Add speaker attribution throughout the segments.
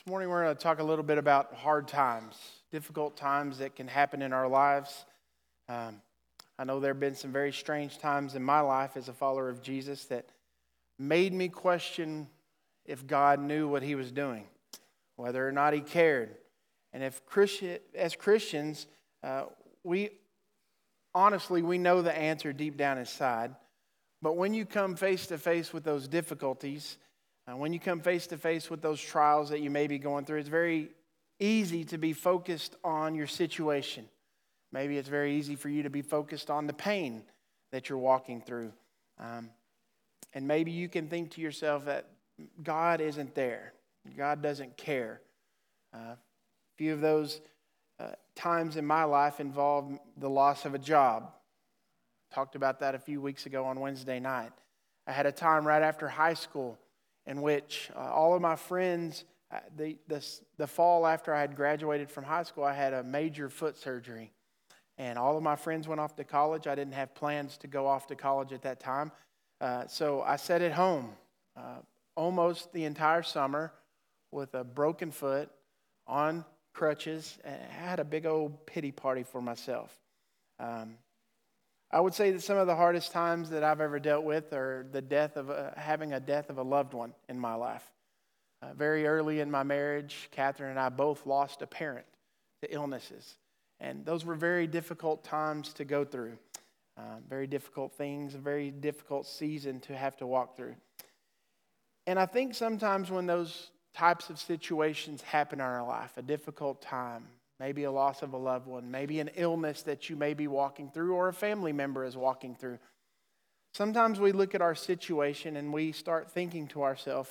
Speaker 1: This morning, we're going to talk a little bit about hard times, difficult times that can happen in our lives. Um, I know there have been some very strange times in my life as a follower of Jesus that made me question if God knew what he was doing, whether or not he cared. And if Christian, as Christians, uh, we honestly, we know the answer deep down inside. But when you come face to face with those difficulties, uh, when you come face to face with those trials that you may be going through, it's very easy to be focused on your situation. Maybe it's very easy for you to be focused on the pain that you're walking through. Um, and maybe you can think to yourself that God isn't there, God doesn't care. Uh, a few of those uh, times in my life involved the loss of a job. Talked about that a few weeks ago on Wednesday night. I had a time right after high school in which uh, all of my friends, uh, the, the, the fall after I had graduated from high school, I had a major foot surgery. And all of my friends went off to college. I didn't have plans to go off to college at that time. Uh, so I sat at home uh, almost the entire summer with a broken foot on crutches. And I had a big old pity party for myself. Um, I would say that some of the hardest times that I've ever dealt with are the death of a, having a death of a loved one in my life. Uh, very early in my marriage, Catherine and I both lost a parent to illnesses. And those were very difficult times to go through. Uh, very difficult things, a very difficult season to have to walk through. And I think sometimes when those types of situations happen in our life, a difficult time, maybe a loss of a loved one, maybe an illness that you may be walking through or a family member is walking through. Sometimes we look at our situation and we start thinking to ourselves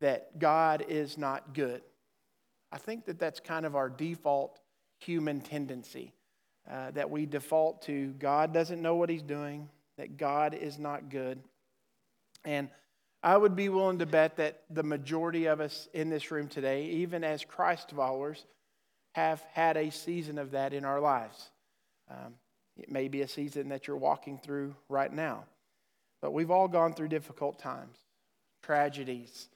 Speaker 1: that God is not good. I think that that's kind of our default human tendency uh, that we default to God doesn't know what he's doing, that God is not good. And I would be willing to bet that the majority of us in this room today, even as Christ followers, have had a season of that in our lives. Um, it may be a season that you're walking through right now. But we've all gone through difficult times, tragedies,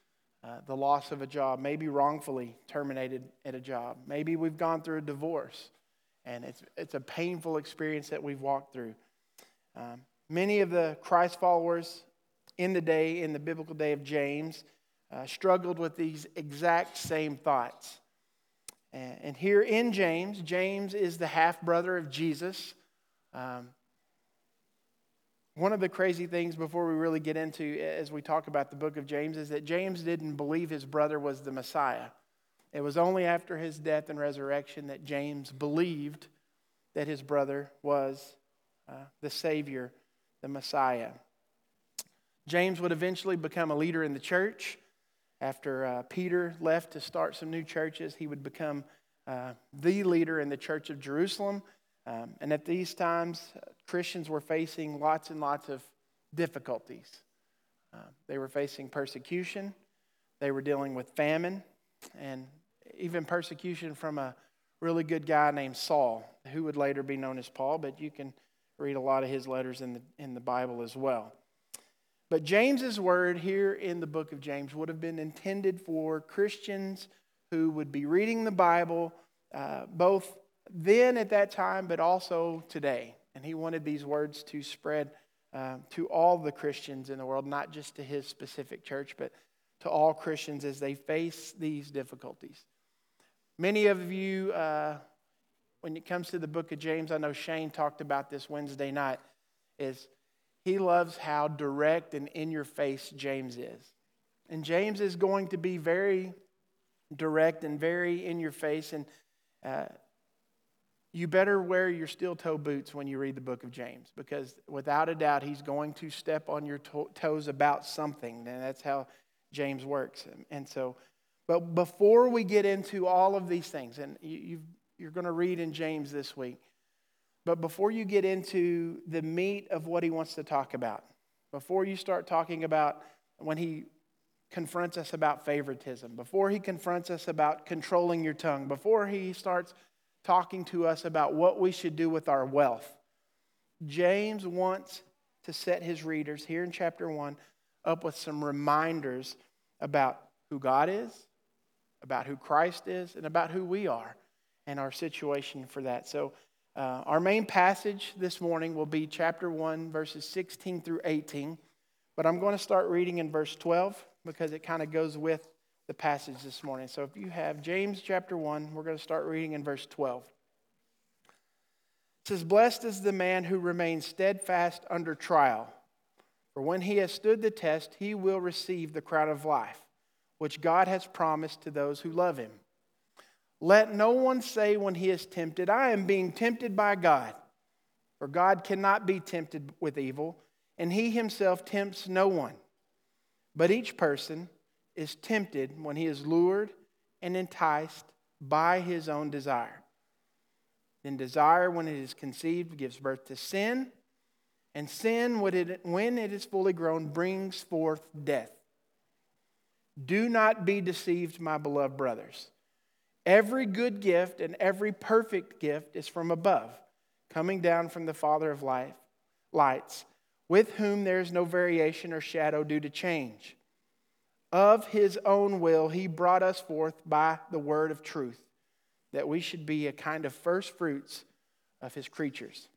Speaker 1: uh, the loss of a job, maybe wrongfully terminated at a job. Maybe we've gone through a divorce, and it's, it's a painful experience that we've walked through. Um, many of the Christ followers in the day, in the biblical day of James, uh, struggled with these exact same thoughts. And here in James, James is the half brother of Jesus. Um, one of the crazy things before we really get into as we talk about the book of James is that James didn't believe his brother was the Messiah. It was only after his death and resurrection that James believed that his brother was uh, the Savior, the Messiah. James would eventually become a leader in the church. After uh, Peter left to start some new churches, he would become uh, the leader in the church of Jerusalem. Um, and at these times, uh, Christians were facing lots and lots of difficulties. Uh, they were facing persecution, they were dealing with famine, and even persecution from a really good guy named Saul, who would later be known as Paul, but you can read a lot of his letters in the, in the Bible as well. But James's word here in the book of James would have been intended for Christians who would be reading the Bible uh, both then at that time, but also today. And he wanted these words to spread uh, to all the Christians in the world, not just to his specific church, but to all Christians as they face these difficulties. Many of you, uh, when it comes to the book of James, I know Shane talked about this Wednesday night, is he loves how direct and in your face James is. And James is going to be very direct and very in your face. And uh, you better wear your steel toe boots when you read the book of James because without a doubt, he's going to step on your to- toes about something. And that's how James works. And so, but before we get into all of these things, and you, you're going to read in James this week, but before you get into the meat of what he wants to talk about, before you start talking about when he confronts us about favoritism, before he confronts us about controlling your tongue, before he starts talking to us about what we should do with our wealth, James wants to set his readers here in chapter 1 up with some reminders about who God is, about who Christ is and about who we are and our situation for that. So, uh, our main passage this morning will be chapter 1, verses 16 through 18. But I'm going to start reading in verse 12 because it kind of goes with the passage this morning. So if you have James chapter 1, we're going to start reading in verse 12. It says, Blessed is the man who remains steadfast under trial, for when he has stood the test, he will receive the crown of life, which God has promised to those who love him. Let no one say when he is tempted, I am being tempted by God. For God cannot be tempted with evil, and he himself tempts no one. But each person is tempted when he is lured and enticed by his own desire. Then desire, when it is conceived, gives birth to sin. And sin, when it is fully grown, brings forth death. Do not be deceived, my beloved brothers. Every good gift and every perfect gift is from above, coming down from the Father of life, lights, with whom there is no variation or shadow due to change. Of his own will, he brought us forth by the word of truth that we should be a kind of first fruits of his creatures.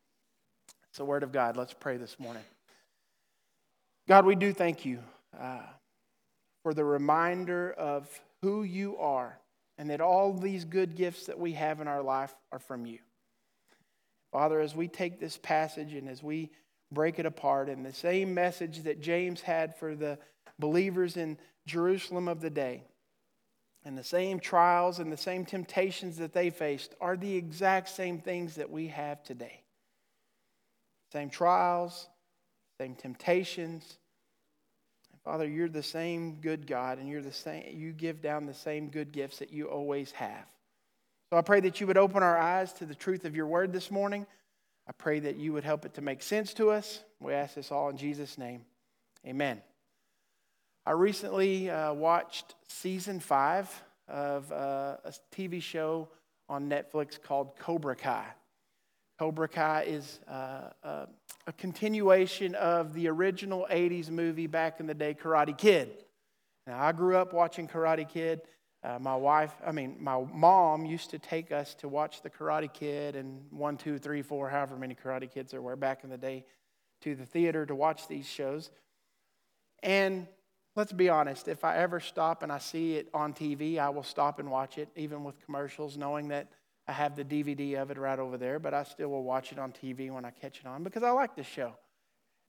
Speaker 1: It's the word of God. Let's pray this morning. God, we do thank you uh, for the reminder of who you are and that all these good gifts that we have in our life are from you. Father, as we take this passage and as we break it apart, and the same message that James had for the believers in Jerusalem of the day, and the same trials and the same temptations that they faced are the exact same things that we have today. Same trials, same temptations. Father, you're the same good God, and you're the same, you give down the same good gifts that you always have. So I pray that you would open our eyes to the truth of your word this morning. I pray that you would help it to make sense to us. We ask this all in Jesus' name. Amen. I recently uh, watched season five of uh, a TV show on Netflix called Cobra Kai. Cobra Kai is uh, uh a continuation of the original 80s movie back in the day, Karate Kid. Now, I grew up watching Karate Kid. Uh, my wife, I mean, my mom used to take us to watch the Karate Kid and one, two, three, four, however many Karate Kids there were back in the day, to the theater to watch these shows. And let's be honest, if I ever stop and I see it on TV, I will stop and watch it, even with commercials, knowing that I have the DVD of it right over there, but I still will watch it on TV when I catch it on because I like this show.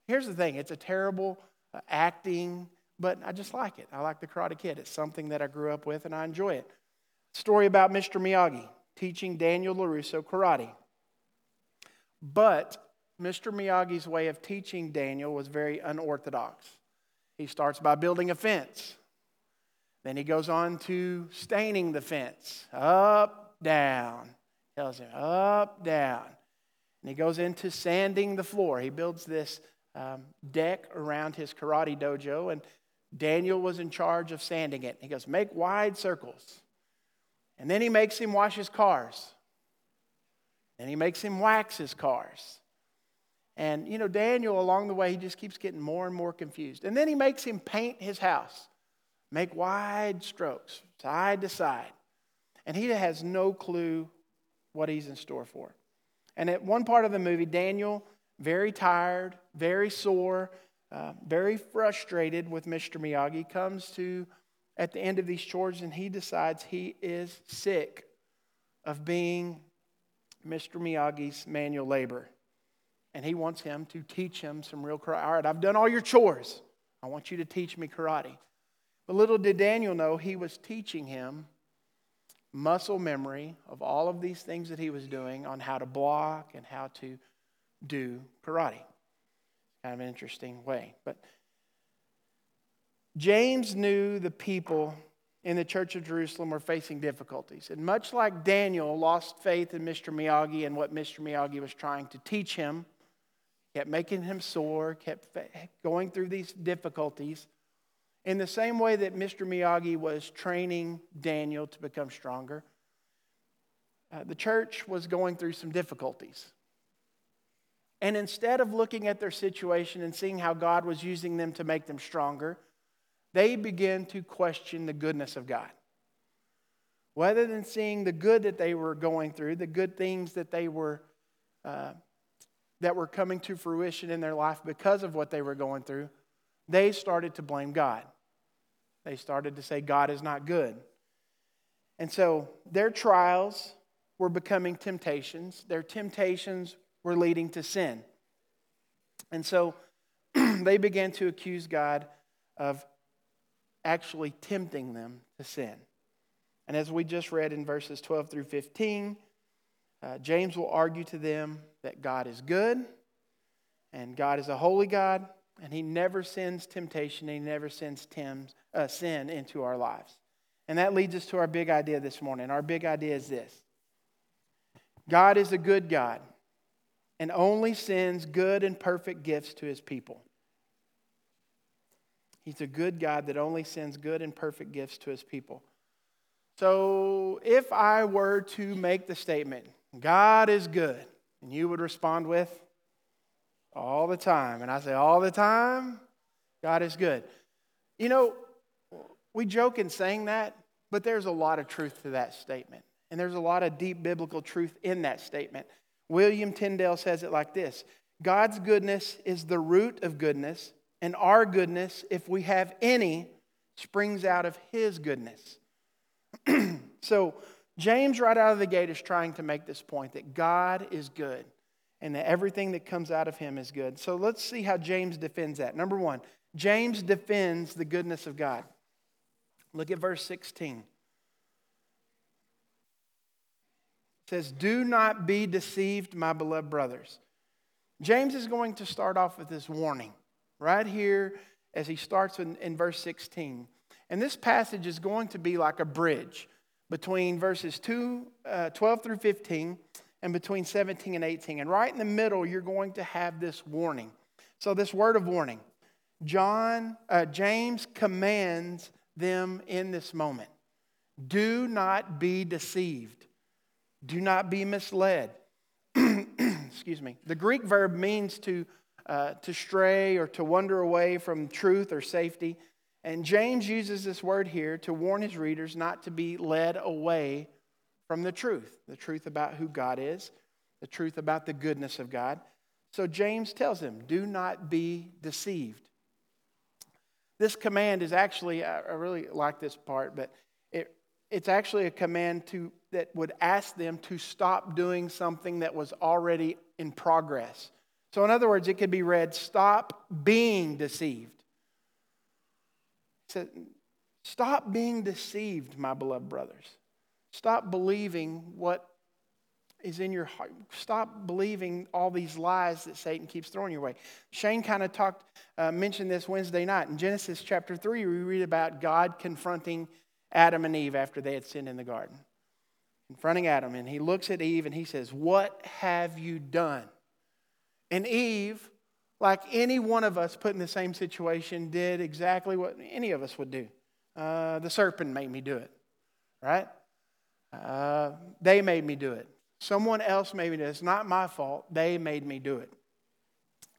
Speaker 1: Here's the thing it's a terrible uh, acting, but I just like it. I like the Karate Kid. It's something that I grew up with and I enjoy it. Story about Mr. Miyagi teaching Daniel LaRusso karate. But Mr. Miyagi's way of teaching Daniel was very unorthodox. He starts by building a fence. Then he goes on to staining the fence. Up, down. Tells him up, down. And he goes into sanding the floor. He builds this um, deck around his karate dojo, and Daniel was in charge of sanding it. He goes, Make wide circles. And then he makes him wash his cars. And he makes him wax his cars. And, you know, Daniel, along the way, he just keeps getting more and more confused. And then he makes him paint his house, make wide strokes, side to side. And he has no clue what he's in store for. And at one part of the movie, Daniel, very tired, very sore, uh, very frustrated with Mr. Miyagi, comes to at the end of these chores and he decides he is sick of being Mr. Miyagi's manual labor and he wants him to teach him some real karate. All right, I've done all your chores. I want you to teach me karate. But little did Daniel know he was teaching him muscle memory of all of these things that he was doing on how to block and how to do karate. Kind of an interesting way. But James knew the people in the church of Jerusalem were facing difficulties. And much like Daniel lost faith in Mr. Miyagi and what Mr. Miyagi was trying to teach him, kept making him sore, kept going through these difficulties. In the same way that Mr. Miyagi was training Daniel to become stronger, uh, the church was going through some difficulties. And instead of looking at their situation and seeing how God was using them to make them stronger, they began to question the goodness of God. rather than seeing the good that they were going through, the good things that they were uh, that were coming to fruition in their life because of what they were going through, they started to blame God. They started to say God is not good. And so their trials were becoming temptations. Their temptations were leading to sin. And so they began to accuse God of actually tempting them to sin. And as we just read in verses 12 through 15, uh, James will argue to them that God is good and God is a holy God and he never sends temptation he never sends uh, sin into our lives. And that leads us to our big idea this morning. Our big idea is this God is a good God and only sends good and perfect gifts to his people. He's a good God that only sends good and perfect gifts to his people. So if I were to make the statement, God is good, and you would respond with, all the time. And I say, all the time, God is good. You know, we joke in saying that, but there's a lot of truth to that statement. And there's a lot of deep biblical truth in that statement. William Tyndale says it like this God's goodness is the root of goodness, and our goodness, if we have any, springs out of his goodness. so, James, right out of the gate, is trying to make this point that God is good and that everything that comes out of him is good. So, let's see how James defends that. Number one, James defends the goodness of God. Look at verse 16. says, Do not be deceived, my beloved brothers. James is going to start off with this warning right here as he starts in, in verse 16. And this passage is going to be like a bridge between verses 2, uh, 12 through 15 and between 17 and 18. And right in the middle, you're going to have this warning. So, this word of warning John, uh, James commands them in this moment do not be deceived. Do not be misled. Excuse me. The Greek verb means to, uh, to stray or to wander away from truth or safety. And James uses this word here to warn his readers not to be led away from the truth the truth about who God is, the truth about the goodness of God. So James tells them, do not be deceived. This command is actually, I really like this part, but it, it's actually a command to that would ask them to stop doing something that was already in progress. So, in other words, it could be read, Stop being deceived. Said, Stop being deceived, my beloved brothers. Stop believing what is in your heart. Stop believing all these lies that Satan keeps throwing your way. Shane kind of talked, uh, mentioned this Wednesday night. In Genesis chapter 3, we read about God confronting Adam and Eve after they had sinned in the garden confronting Adam, and he looks at Eve and he says, What have you done? And Eve, like any one of us put in the same situation, did exactly what any of us would do. Uh, the serpent made me do it, right? Uh, they made me do it. Someone else made me do it. It's not my fault. They made me do it.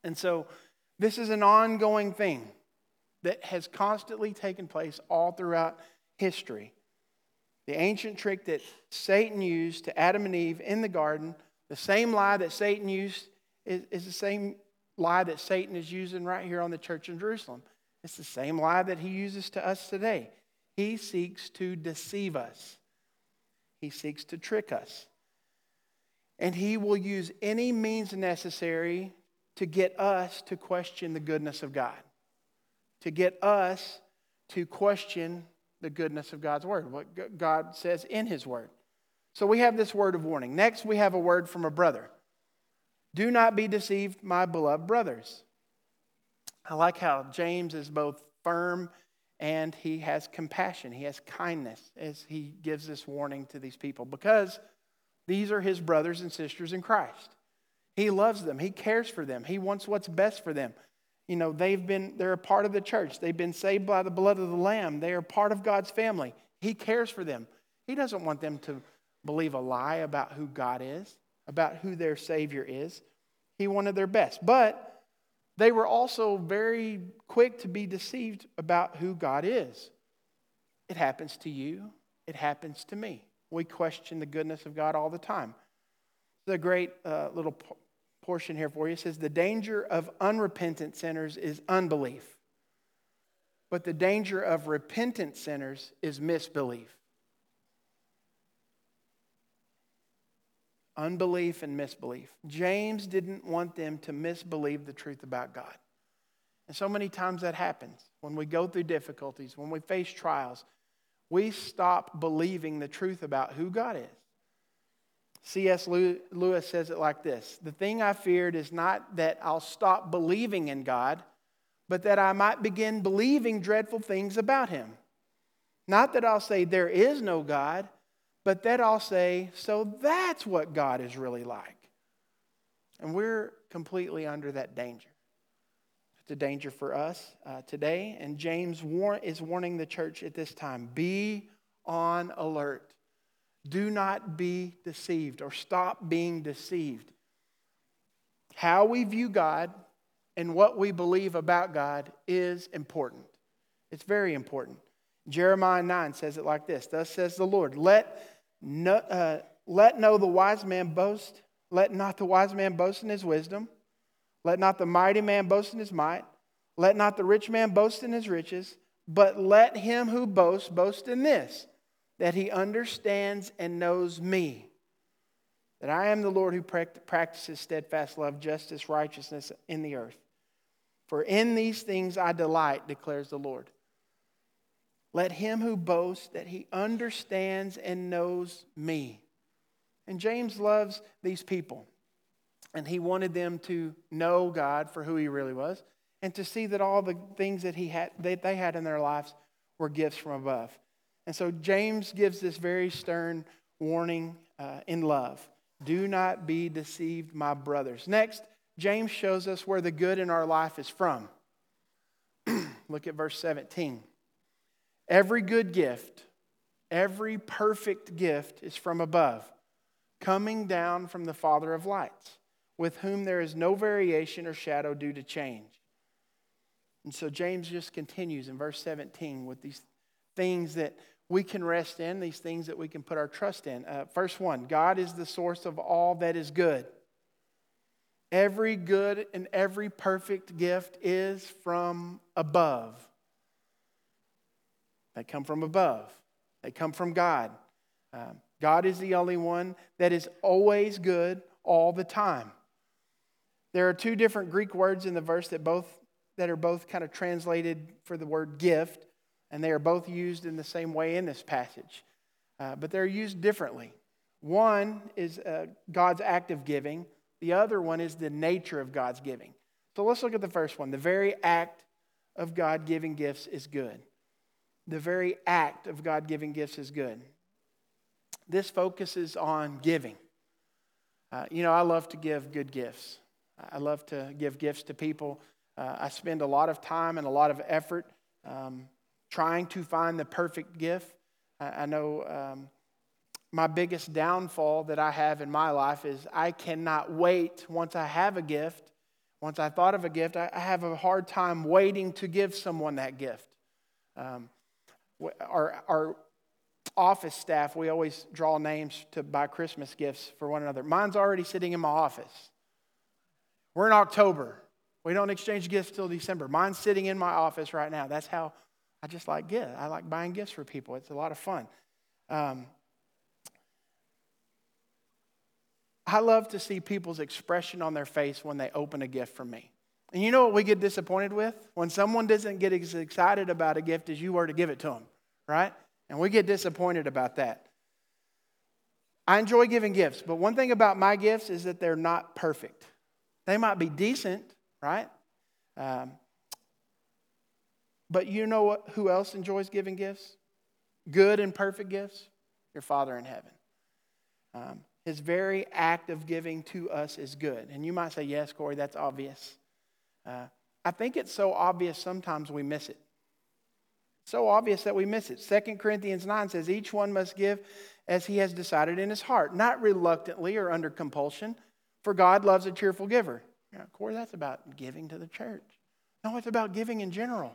Speaker 1: And so this is an ongoing thing that has constantly taken place all throughout history. The ancient trick that Satan used to Adam and Eve in the garden, the same lie that Satan used is, is the same lie that Satan is using right here on the church in Jerusalem. It's the same lie that he uses to us today. He seeks to deceive us, he seeks to trick us. And he will use any means necessary to get us to question the goodness of God, to get us to question the goodness of God's word, what God says in his word. So we have this word of warning. Next, we have a word from a brother. Do not be deceived, my beloved brothers. I like how James is both firm and he has compassion. He has kindness as he gives this warning to these people because these are his brothers and sisters in Christ. He loves them, he cares for them, he wants what's best for them you know, they've been, they're a part of the church. They've been saved by the blood of the Lamb. They are part of God's family. He cares for them. He doesn't want them to believe a lie about who God is, about who their Savior is. He wanted their best. But they were also very quick to be deceived about who God is. It happens to you, it happens to me. We question the goodness of God all the time. The great uh, little portion here for you. Says, The danger of unrepentant sinners is unbelief, but the danger of repentant sinners is misbelief. Unbelief and misbelief. James didn't want them to misbelieve the truth about God. And so many times that happens when we go through difficulties, when we face trials, we stop believing the truth about who God is. C.S. Lewis says it like this The thing I feared is not that I'll stop believing in God, but that I might begin believing dreadful things about Him. Not that I'll say there is no God, but that I'll say, so that's what God is really like. And we're completely under that danger. It's a danger for us uh, today. And James war- is warning the church at this time be on alert. Do not be deceived or stop being deceived. How we view God and what we believe about God is important. It's very important. Jeremiah 9 says it like this Thus says the Lord, let no, uh, let no the wise man boast, let not the wise man boast in his wisdom, let not the mighty man boast in his might, let not the rich man boast in his riches, but let him who boasts boast in this that he understands and knows me, that I am the Lord who practices steadfast love, justice, righteousness in the earth. For in these things I delight, declares the Lord. Let him who boasts that he understands and knows me. And James loves these people. And he wanted them to know God for who he really was and to see that all the things that, he had, that they had in their lives were gifts from above. And so James gives this very stern warning uh, in love do not be deceived, my brothers. Next, James shows us where the good in our life is from. Look at verse 17. Every good gift, every perfect gift is from above, coming down from the Father of lights, with whom there is no variation or shadow due to change. And so James just continues in verse 17 with these things that we can rest in, these things that we can put our trust in. Uh, first one God is the source of all that is good. Every good and every perfect gift is from above. They come from above, they come from God. Um, God is the only one that is always good all the time. There are two different Greek words in the verse that both that are both kind of translated for the word gift and they are both used in the same way in this passage, uh, but they're used differently. One is uh, God's act of giving, the other one is the nature of God's giving. So let's look at the first one. The very act of God giving gifts is good. The very act of God giving gifts is good. This focuses on giving. Uh, you know, I love to give good gifts. I love to give gifts to people. Uh, I spend a lot of time and a lot of effort um, trying to find the perfect gift. I, know um, my biggest downfall that I have in my life is I cannot wait once I have a gift. Once I thought of a gift, I, have a hard time waiting to give someone that gift. Um, our, our office staff, we always draw names to buy Christmas gifts for one another. Mine's already sitting in my office. We're in October. We don't exchange gifts till December. Mine's sitting in my office right now. That's how I just like gifts. I like buying gifts for people. It's a lot of fun. Um, I love to see people's expression on their face when they open a gift from me. And you know what we get disappointed with? When someone doesn't get as excited about a gift as you were to give it to them, right? And we get disappointed about that. I enjoy giving gifts, but one thing about my gifts is that they're not perfect. They might be decent, right? Um, but you know what, who else enjoys giving gifts? Good and perfect gifts? Your Father in heaven. Um, his very act of giving to us is good. And you might say, yes, Corey, that's obvious. Uh, I think it's so obvious sometimes we miss it. So obvious that we miss it. 2 Corinthians 9 says, each one must give as he has decided in his heart, not reluctantly or under compulsion, for God loves a cheerful giver. Yeah, Corey, that's about giving to the church. No, it's about giving in general.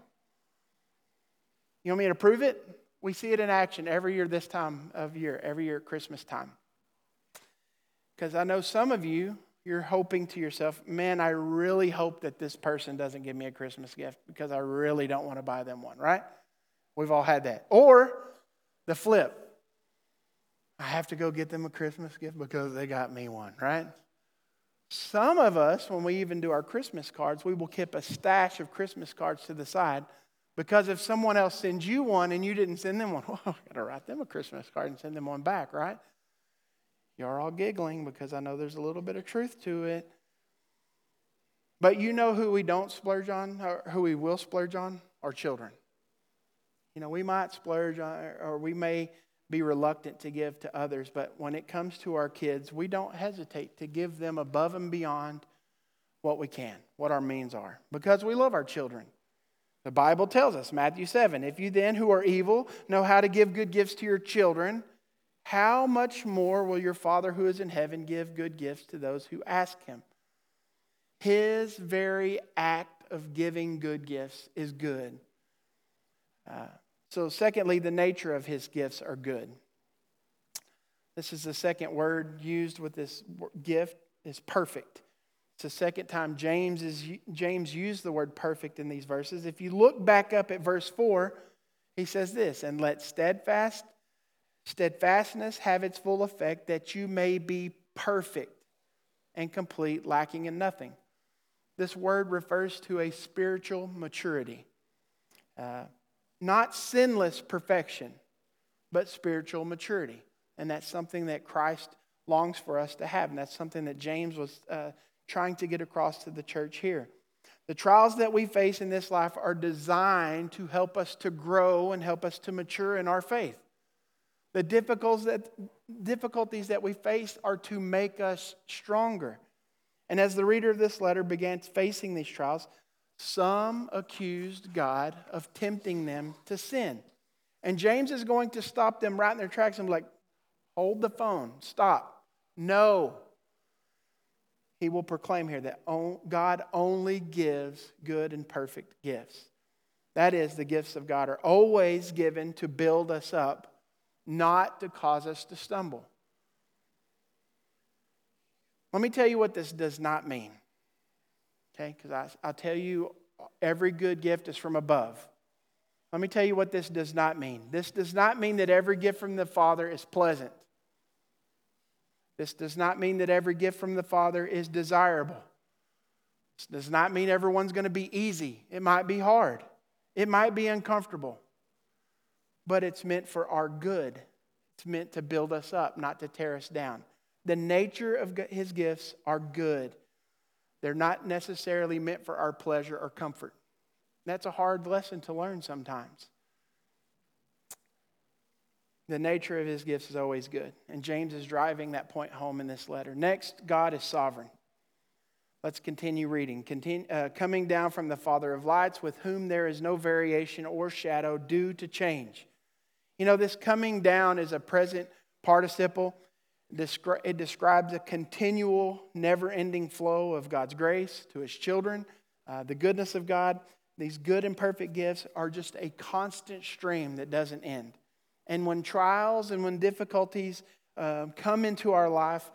Speaker 1: You want me to prove it? We see it in action every year this time of year, every year at Christmas time. Because I know some of you, you're hoping to yourself, man, I really hope that this person doesn't give me a Christmas gift because I really don't want to buy them one, right? We've all had that. Or the flip I have to go get them a Christmas gift because they got me one, right? Some of us, when we even do our Christmas cards, we will keep a stash of Christmas cards to the side because if someone else sends you one and you didn't send them one, well, I got to write them a Christmas card and send them one back, right? You're all giggling because I know there's a little bit of truth to it. But you know who we don't splurge on, or who we will splurge on? Our children. You know, we might splurge or we may be reluctant to give to others, but when it comes to our kids, we don't hesitate to give them above and beyond what we can, what our means are, because we love our children. The Bible tells us, Matthew 7, if you then who are evil know how to give good gifts to your children, how much more will your Father who is in heaven give good gifts to those who ask him? His very act of giving good gifts is good. Uh, so, secondly, the nature of his gifts are good. This is the second word used with this gift is perfect. It's the second time James is James used the word perfect in these verses. If you look back up at verse 4, he says this, and let steadfast steadfastness have its full effect that you may be perfect and complete, lacking in nothing. This word refers to a spiritual maturity. Uh, not sinless perfection, but spiritual maturity. And that's something that Christ longs for us to have. And that's something that James was uh, trying to get across to the church here. The trials that we face in this life are designed to help us to grow and help us to mature in our faith. The difficulties that, difficulties that we face are to make us stronger. And as the reader of this letter began facing these trials, some accused God of tempting them to sin. And James is going to stop them right in their tracks and be like, hold the phone, stop. No. He will proclaim here that God only gives good and perfect gifts. That is, the gifts of God are always given to build us up, not to cause us to stumble. Let me tell you what this does not mean. Okay, because I'll tell you, every good gift is from above. Let me tell you what this does not mean. This does not mean that every gift from the Father is pleasant. This does not mean that every gift from the Father is desirable. This does not mean everyone's going to be easy. It might be hard, it might be uncomfortable, but it's meant for our good. It's meant to build us up, not to tear us down. The nature of His gifts are good. They're not necessarily meant for our pleasure or comfort. That's a hard lesson to learn sometimes. The nature of his gifts is always good. And James is driving that point home in this letter. Next, God is sovereign. Let's continue reading. Continue, uh, coming down from the Father of lights, with whom there is no variation or shadow due to change. You know, this coming down is a present participle. It describes a continual, never ending flow of God's grace to his children, uh, the goodness of God. These good and perfect gifts are just a constant stream that doesn't end. And when trials and when difficulties uh, come into our life,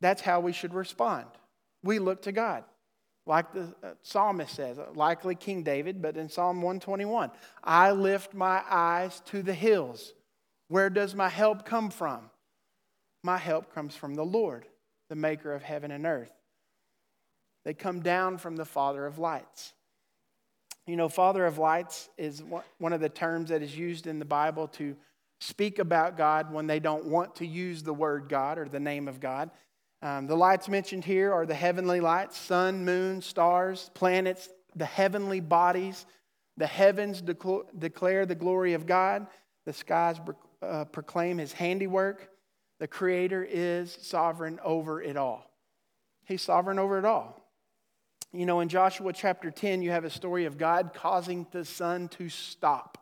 Speaker 1: that's how we should respond. We look to God. Like the uh, psalmist says, likely King David, but in Psalm 121, I lift my eyes to the hills. Where does my help come from? My help comes from the Lord, the maker of heaven and earth. They come down from the Father of lights. You know, Father of lights is one of the terms that is used in the Bible to speak about God when they don't want to use the word God or the name of God. Um, the lights mentioned here are the heavenly lights sun, moon, stars, planets, the heavenly bodies. The heavens declare the glory of God, the skies uh, proclaim his handiwork. The Creator is sovereign over it all. He's sovereign over it all. You know, in Joshua chapter 10, you have a story of God causing the sun to stop.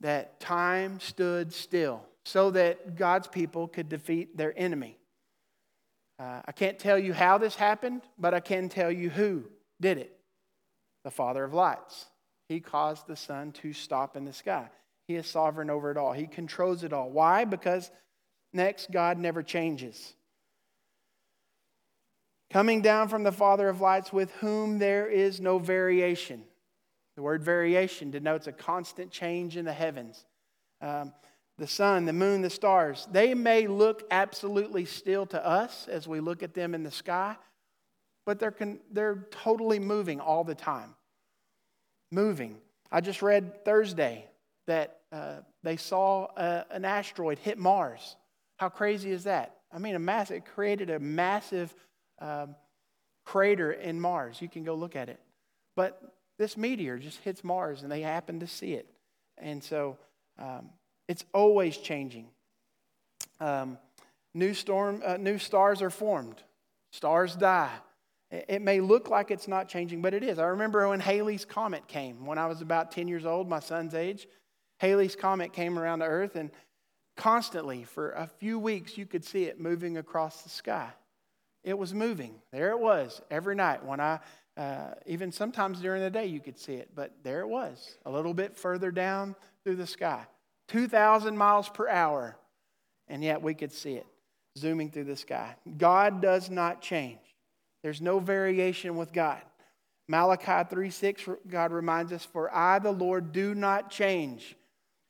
Speaker 1: That time stood still so that God's people could defeat their enemy. Uh, I can't tell you how this happened, but I can tell you who did it the Father of lights. He caused the sun to stop in the sky. He is sovereign over it all. He controls it all. Why? Because next, God never changes. Coming down from the Father of lights, with whom there is no variation. The word variation denotes a constant change in the heavens. Um, the sun, the moon, the stars, they may look absolutely still to us as we look at them in the sky, but they're, con- they're totally moving all the time. Moving. I just read Thursday that uh, they saw uh, an asteroid hit Mars. How crazy is that? I mean, a mass, it created a massive um, crater in Mars. You can go look at it. But this meteor just hits Mars and they happen to see it. And so um, it's always changing. Um, new, storm, uh, new stars are formed, stars die. It may look like it's not changing, but it is. I remember when Halley's Comet came when I was about 10 years old, my son's age. Halley's Comet came around the earth, and constantly for a few weeks you could see it moving across the sky. It was moving. There it was every night when I, uh, even sometimes during the day you could see it, but there it was a little bit further down through the sky. 2,000 miles per hour, and yet we could see it zooming through the sky. God does not change, there's no variation with God. Malachi 3 6, God reminds us, For I, the Lord, do not change.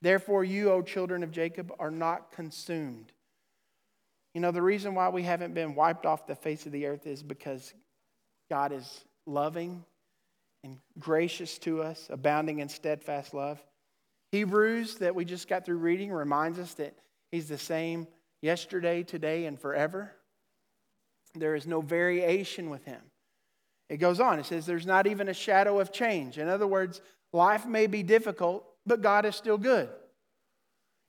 Speaker 1: Therefore, you, O children of Jacob, are not consumed. You know, the reason why we haven't been wiped off the face of the earth is because God is loving and gracious to us, abounding in steadfast love. Hebrews, that we just got through reading, reminds us that He's the same yesterday, today, and forever. There is no variation with Him. It goes on, it says, There's not even a shadow of change. In other words, life may be difficult, but God is still good.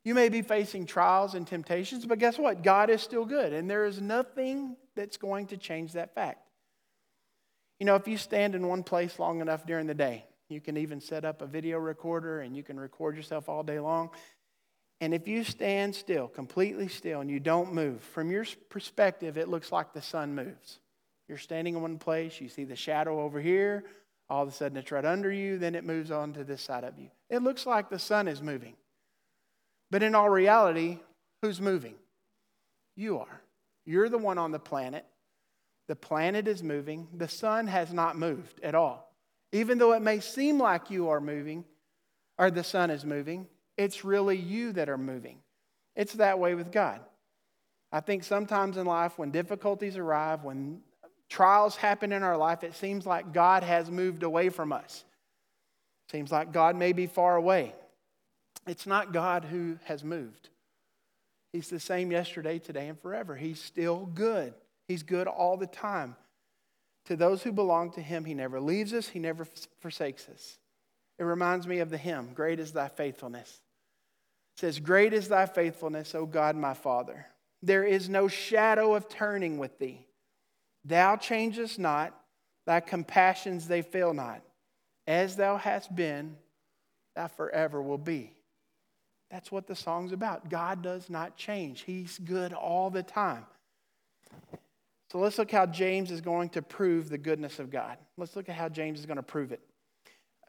Speaker 1: You may be facing trials and temptations, but guess what? God is still good, and there is nothing that's going to change that fact. You know, if you stand in one place long enough during the day, you can even set up a video recorder and you can record yourself all day long. And if you stand still, completely still, and you don't move, from your perspective, it looks like the sun moves. You're standing in one place, you see the shadow over here, all of a sudden it's right under you, then it moves on to this side of you. It looks like the sun is moving. But in all reality, who's moving? You are. You're the one on the planet. The planet is moving. The sun has not moved at all. Even though it may seem like you are moving or the sun is moving, it's really you that are moving. It's that way with God. I think sometimes in life, when difficulties arrive, when trials happen in our life, it seems like God has moved away from us. Seems like God may be far away. It's not God who has moved. He's the same yesterday, today, and forever. He's still good. He's good all the time. To those who belong to him, he never leaves us, he never forsakes us. It reminds me of the hymn, Great is thy faithfulness. It says, Great is thy faithfulness, O God my Father. There is no shadow of turning with thee. Thou changest not, thy compassions they fail not. As thou hast been, thou forever will be. That's what the song's about. God does not change, He's good all the time. So let's look how James is going to prove the goodness of God. Let's look at how James is going to prove it.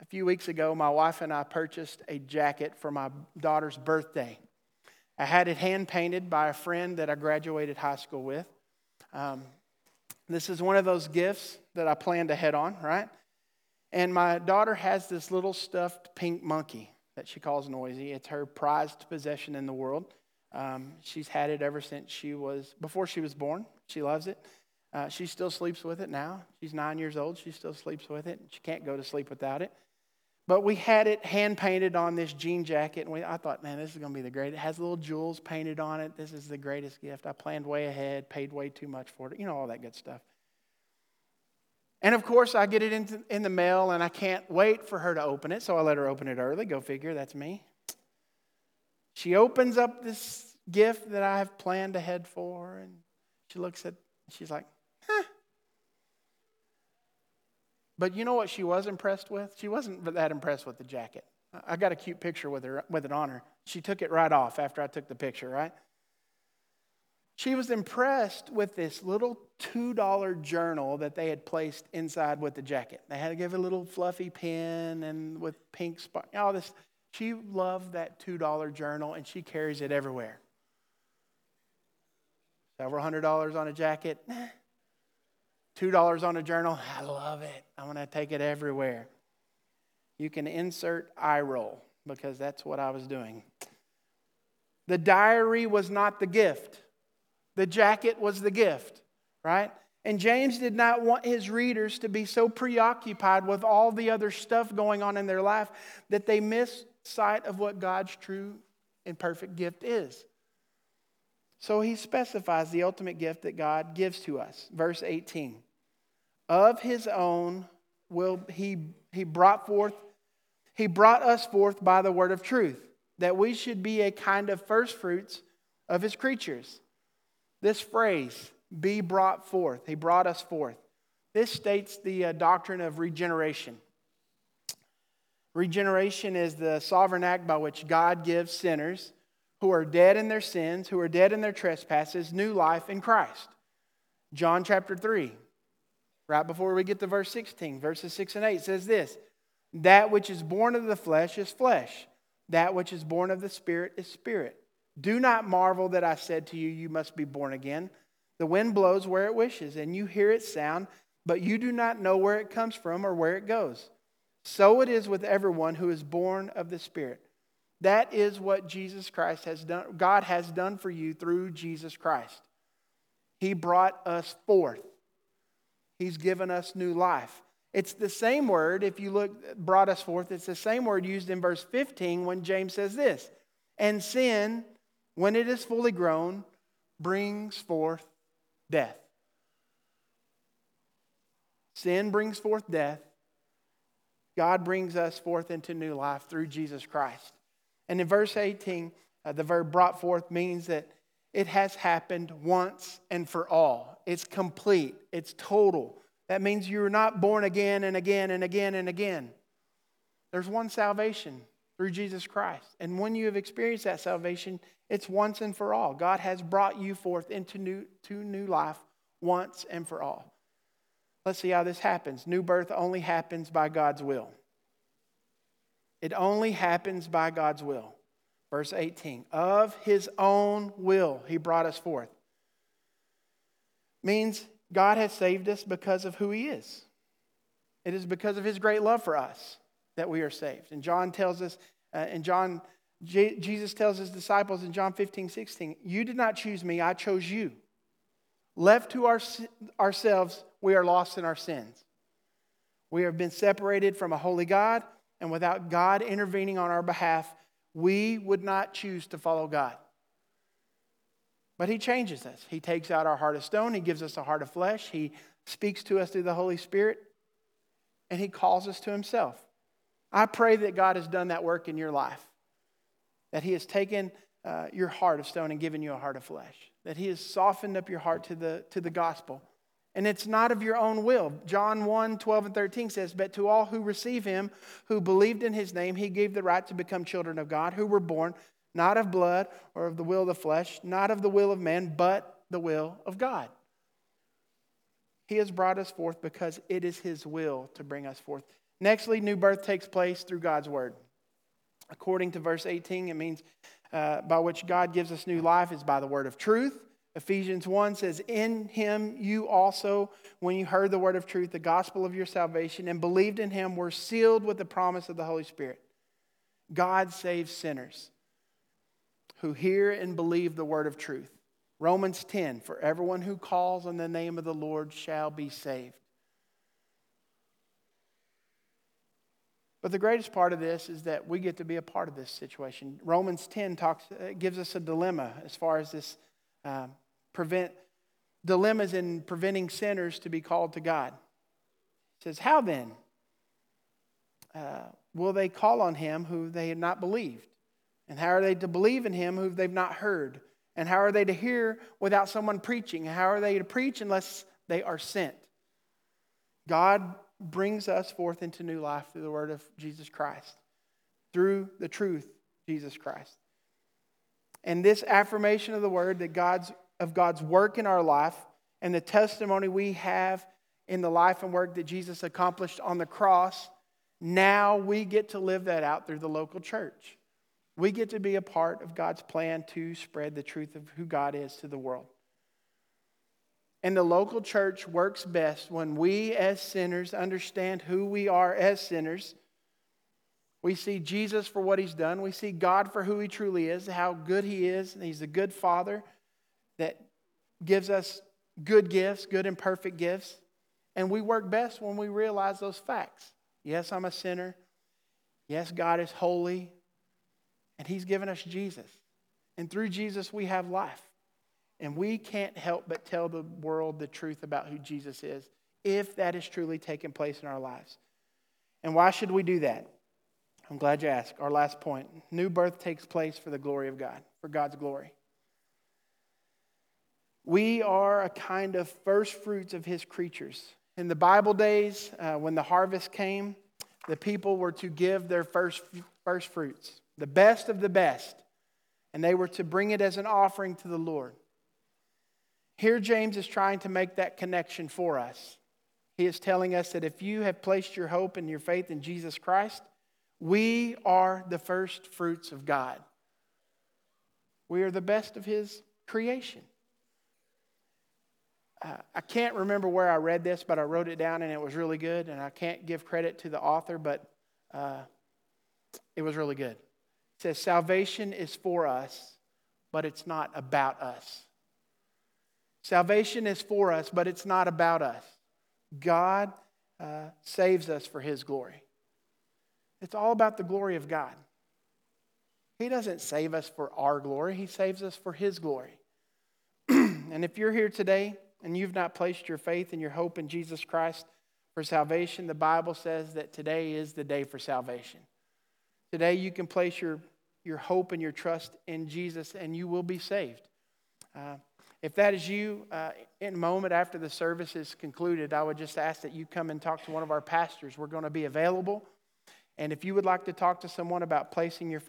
Speaker 1: A few weeks ago, my wife and I purchased a jacket for my daughter's birthday. I had it hand painted by a friend that I graduated high school with. Um, this is one of those gifts that I plan to head on, right? And my daughter has this little stuffed pink monkey that she calls Noisy. It's her prized possession in the world. Um, she's had it ever since she was, before she was born. She loves it. Uh, she still sleeps with it now. She's nine years old. She still sleeps with it. She can't go to sleep without it. But we had it hand painted on this jean jacket, and we, I thought, man, this is going to be the greatest. It has little jewels painted on it. This is the greatest gift. I planned way ahead, paid way too much for it. You know, all that good stuff. And of course, I get it in, in the mail, and I can't wait for her to open it, so I let her open it early. Go figure, that's me. She opens up this gift that I have planned ahead for, and she looks at, she's like, But you know what she was impressed with? She wasn't that impressed with the jacket. I got a cute picture with her with it on her. She took it right off after I took the picture, right? she was impressed with this little $2 journal that they had placed inside with the jacket. They had to give a little fluffy pen and with pink spot, all this. She loved that $2 journal and she carries it everywhere. Several hundred dollars on a jacket, $2 on a journal. I love it. I want to take it everywhere. You can insert eye roll because that's what I was doing. The diary was not the gift, the jacket was the gift, right? And James did not want his readers to be so preoccupied with all the other stuff going on in their life that they miss sight of what God's true and perfect gift is. So he specifies the ultimate gift that God gives to us. Verse 18 Of his own will he, he brought forth, he brought us forth by the word of truth, that we should be a kind of first fruits of his creatures. This phrase, be brought forth, he brought us forth. This states the uh, doctrine of regeneration. Regeneration is the sovereign act by which God gives sinners who are dead in their sins, who are dead in their trespasses, new life in Christ. John chapter 3, right before we get to verse 16, verses 6 and 8 says this That which is born of the flesh is flesh, that which is born of the Spirit is spirit. Do not marvel that I said to you, You must be born again. The wind blows where it wishes, and you hear its sound, but you do not know where it comes from or where it goes. So it is with everyone who is born of the Spirit. That is what Jesus Christ has done, God has done for you through Jesus Christ. He brought us forth. He's given us new life. It's the same word, if you look, brought us forth, it's the same word used in verse 15 when James says this. And sin, when it is fully grown, brings forth death. Sin brings forth death. God brings us forth into new life through Jesus Christ. And in verse 18, uh, the verb brought forth means that it has happened once and for all. It's complete, it's total. That means you're not born again and again and again and again. There's one salvation through Jesus Christ. And when you have experienced that salvation, it's once and for all. God has brought you forth into new, to new life once and for all. Let's see how this happens. New birth only happens by God's will. It only happens by God's will. Verse 18 Of his own will, he brought us forth. Means God has saved us because of who he is. It is because of his great love for us that we are saved. And John tells us, uh, and John, J- Jesus tells his disciples in John 15, 16, You did not choose me, I chose you. Left to our, ourselves, we are lost in our sins. We have been separated from a holy God and without God intervening on our behalf, we would not choose to follow God. But He changes us. He takes out our heart of stone, He gives us a heart of flesh, He speaks to us through the Holy Spirit, and He calls us to Himself. I pray that God has done that work in your life, that He has taken uh, your heart of stone and given you a heart of flesh, that He has softened up your heart to the, to the gospel and it's not of your own will. John 1 12 and 13 says, But to all who receive him, who believed in his name, he gave the right to become children of God, who were born not of blood or of the will of the flesh, not of the will of man, but the will of God. He has brought us forth because it is his will to bring us forth. Nextly, new birth takes place through God's word. According to verse 18, it means uh, by which God gives us new life is by the word of truth Ephesians 1 says, In him you also, when you heard the word of truth, the gospel of your salvation, and believed in him, were sealed with the promise of the Holy Spirit. God saves sinners who hear and believe the word of truth. Romans 10 For everyone who calls on the name of the Lord shall be saved. But the greatest part of this is that we get to be a part of this situation. Romans 10 talks, uh, gives us a dilemma as far as this um, prevent dilemmas in preventing sinners to be called to God. He says, How then uh, will they call on him who they had not believed? And how are they to believe in him who they've not heard? And how are they to hear without someone preaching? How are they to preach unless they are sent? God brings us forth into new life through the word of Jesus Christ, through the truth, Jesus Christ. And this affirmation of the word that God's of God's work in our life and the testimony we have in the life and work that Jesus accomplished on the cross, now we get to live that out through the local church. We get to be a part of God's plan to spread the truth of who God is to the world. And the local church works best when we as sinners understand who we are as sinners. We see Jesus for what he's done. We see God for who he truly is, how good he is. And he's a good father that gives us good gifts, good and perfect gifts. And we work best when we realize those facts. Yes, I'm a sinner. Yes, God is holy. And He's given us Jesus. And through Jesus, we have life. And we can't help but tell the world the truth about who Jesus is if that is truly taking place in our lives. And why should we do that? I'm glad you asked. Our last point new birth takes place for the glory of God, for God's glory. We are a kind of first fruits of His creatures. In the Bible days, uh, when the harvest came, the people were to give their first, first fruits, the best of the best, and they were to bring it as an offering to the Lord. Here, James is trying to make that connection for us. He is telling us that if you have placed your hope and your faith in Jesus Christ, we are the first fruits of God. We are the best of His creation uh, I can't remember where I read this, but I wrote it down and it was really good. And I can't give credit to the author, but uh, it was really good. Says, Salvation is for us, but it's not about us. Salvation is for us, but it's not about us. God uh, saves us for His glory. It's all about the glory of God. He doesn't save us for our glory, He saves us for His glory. and if you're here today and you've not placed your faith and your hope in Jesus Christ for salvation, the Bible says that today is the day for salvation. Today you can place your, your hope and your trust in Jesus and you will be saved. Uh, if that is you, uh, in a moment after the service is concluded, I would just ask that you come and talk to one of our pastors. We're going to be available. And if you would like to talk to someone about placing your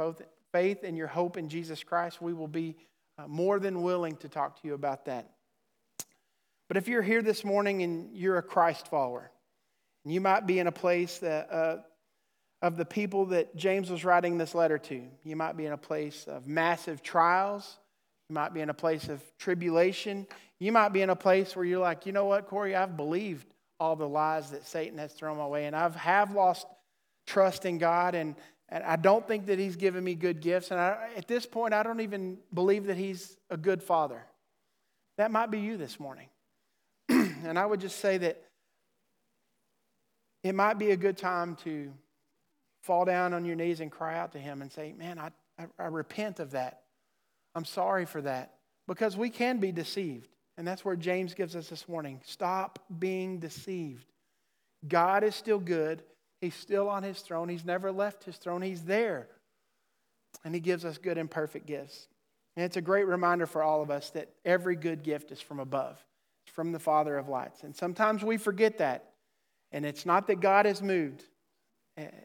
Speaker 1: faith and your hope in Jesus Christ, we will be uh, more than willing to talk to you about that. But if you're here this morning and you're a Christ follower, and you might be in a place that, uh, of the people that James was writing this letter to, you might be in a place of massive trials. You might be in a place of tribulation. You might be in a place where you're like, you know what, Corey, I've believed all the lies that Satan has thrown my way, and I've have lost trust in God, and, and I don't think that He's given me good gifts. And I, at this point, I don't even believe that He's a good father. That might be you this morning. and I would just say that it might be a good time to fall down on your knees and cry out to Him and say, Man, I, I, I repent of that. I'm sorry for that. Because we can be deceived. And that's where James gives us this warning. Stop being deceived. God is still good. He's still on his throne. He's never left his throne. He's there. And he gives us good and perfect gifts. And it's a great reminder for all of us that every good gift is from above it's from the Father of lights. And sometimes we forget that. And it's not that God has moved,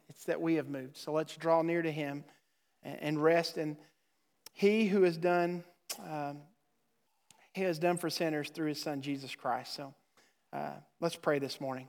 Speaker 1: it's that we have moved. So let's draw near to Him and rest in He who has done. Um, he has done for sinners through his son Jesus Christ. So uh, let's pray this morning.